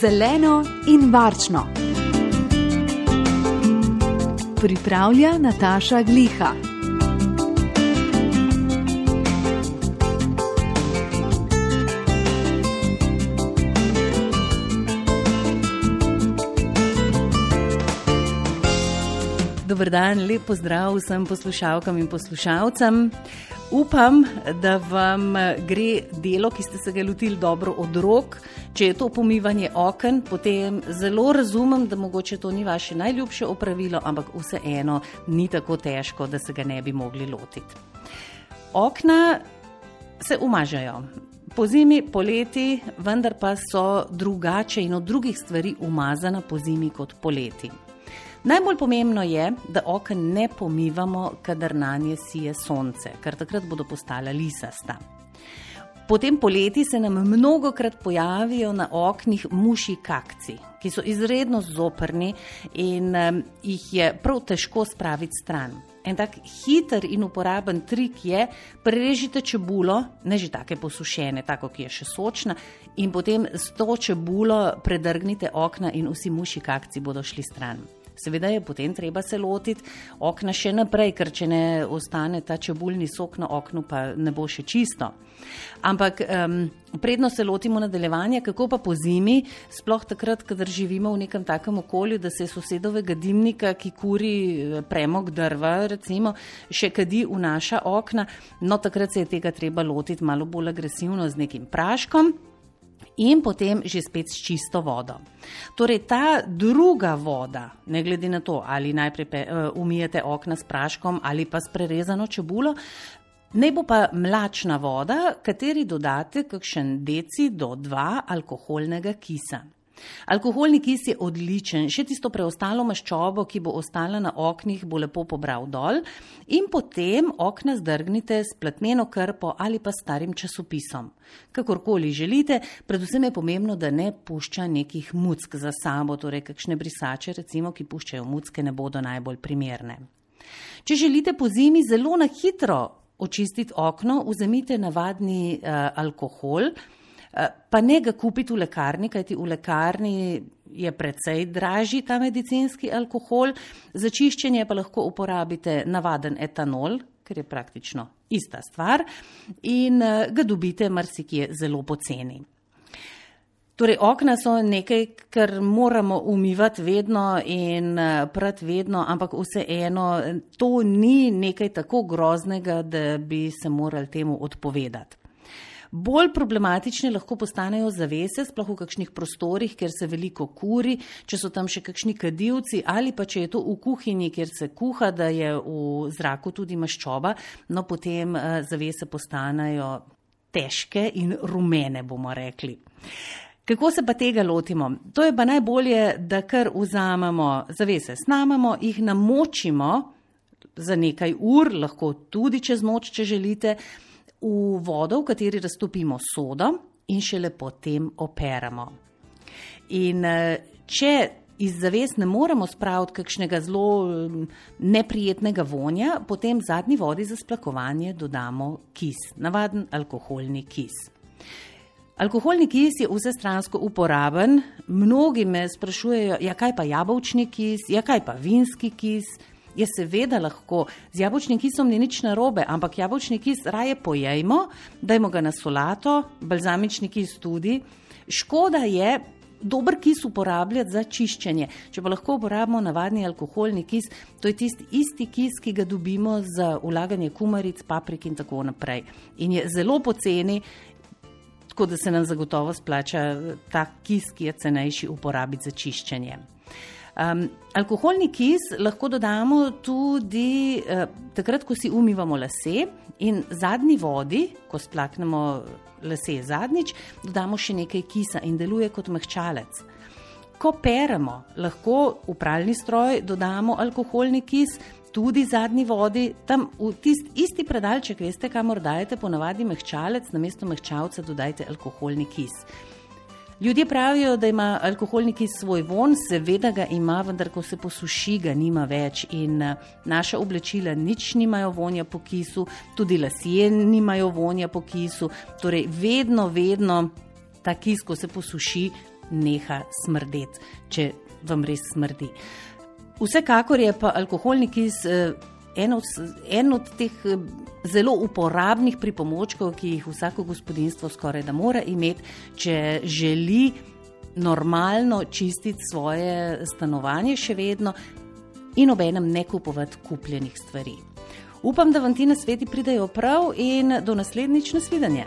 zeleno in varčno. Pripravlja Nataša Gliha. Dober dan, lep pozdrav vsem poslušalkam in poslušalcem. Upam, da vam gre delo, ki ste se ga lotili, dobro od rok. Če je to pomivanje oken, potem zelo razumem, da mogoče to ni vaše najljubše opravilo, ampak vseeno ni tako težko, da se ga ne bi mogli lotiti. Okna se umažajo. Po zimi, poleti, vendar pa so drugače in od drugih stvari umazana po zimi kot poleti. Najbolj pomembno je, da okn ne pomivamo, kadar na nje sije sonce, ker takrat bodo postala lisasta. Potem poleti se nam mnogo krat pojavijo na oknih muši kakci, ki so izredno zoprni in um, jih je prav težko spraviti stran. En tak hiter in uporaben trik je, prerežite čebulo, ne že take posušene, tako ki je še sočna, in potem s to čebulo predrgnite okna in vsi muši kakci bodo šli stran. Seveda je potem treba se lotiti okna še naprej, ker če ne ostane ta čebulni sok na oknu, pa ne bo še čisto. Ampak um, predno se lotimo nadaljevanja, kako pa po zimi, sploh takrat, kadar živimo v nekem takem okolju, da se sosedovega dimnika, ki kuri eh, premog drva, recimo, še kadi v naša okna, no takrat se je tega treba lotiti malo bolj agresivno z nekim praškom in potem že spet s čisto vodo. Torej, ta druga voda, ne glede na to, ali najprej pe, uh, umijete okna s praškom ali pa s prerezano čebulo, ne bo pa mlačna voda, kateri dodate kakšen deci do dva alkoholnega kisa. Alkoholni kis je odličen, še tisto preostalo maščobo, ki bo ostala na oknih, bo lepo pobral dol in potem okna zdrgnite s platmeno krpo ali pa starim časopisom. Kakorkoli želite, predvsem je pomembno, da ne pušča nekih muck za sabo, torej kakšne brisače, recimo, ki puščajo mucke, ne bodo najbolj primerne. Če želite po zimi zelo na hitro očistiti okno, vzemite navadni uh, alkohol, pa ne ga kupiti v lekarni, kajti v lekarni je precej dražji ta medicinski alkohol, za čiščenje pa lahko uporabite navaden etanol, ker je praktično ista stvar in eh, ga dobite marsikje zelo poceni. Torej, okna so nekaj, kar moramo umivati vedno in eh, prat vedno, ampak vseeno to ni nekaj tako groznega, da bi se morali temu odpovedati. Bolj problematične lahko postanejo zavese, sploh v kakšnih prostorih, kjer se veliko kuri, če so tam še kakšni kadilci ali pa če je to v kuhinji, kjer se kuha, da je v zraku tudi maščoba, no potem uh, zavese postanejo težke in rumene, bomo rekli. Kako se pa tega lotimo? To je pa najbolje, da kar vzamemo zavese, snamemo, jih namočimo za nekaj ur, lahko tudi čez noč, če želite, v vodo, v kateri raztopimo sodo in šele potem operamo. In eh, če iz zaves ne moremo spraviti kakšnega zelo mm, neprijetnega vonja, potem zadnji vodi za splakovanje dodamo kis, navaden alkoholni kis. Alkoholni kis je vsestransko uporaben, mnogi me sprašujejo, ja kaj pa jabolčni kis, ja kaj pa vinski kis, je seveda lahko, z jabolčnim kisom ni nič narobe, ampak jabolčni kis raje pojejmo, dajmo ga na solato, balzamični kis tudi. Škoda je dober kis uporabljati za čiščenje. Če pa lahko uporabimo navadni alkoholni kis, to je tisti isti kis, ki ga dobimo za ulaganje kumaric, paprik in tako naprej. In je zelo poceni. Tako da se nam zagotovo splača ta kis, ki je cenejši, uporabiti za čiščenje. Um, alkoholni kis lahko dodamo tudi uh, takrat, ko si umivamo lase in zadnji vodi, ko splaknemo lase zadnjič, dodamo še nekaj kisa in deluje kot mehčalec. Ko peremo, lahko v pralni stroj dodamo alkoholni kis, tudi zadnji vodi, tam v tisti isti predalček, veste, kamor dajete ponavadi mehčalec, namesto mehčalca dodajte alkoholni kis. Ljudje pravijo, da ima alkoholni kis svoj von, seveda ga ima, vendar ko se posuši, ga nima več. In eh, naša oblečila nič nimajo vonja po kisu, tudi lasje nimajo vonja po kisu. Torej, vedno, vedno ta kis, ko se posuši, neha smrdeti, če vam res smrdi. Vsekakor je pa alkoholni kis eh, en od, en od teh eh, zelo uporabnih pripomočkov, ki jih vsako gospodinstvo skoraj da mora imeti, če želi normalno čistiti svoje stanovanje, še vedno in obenem ne kupovati kupljenih stvari. Upam, da vam ti na sveti pridejo prav in do naslednjič nasvidenja.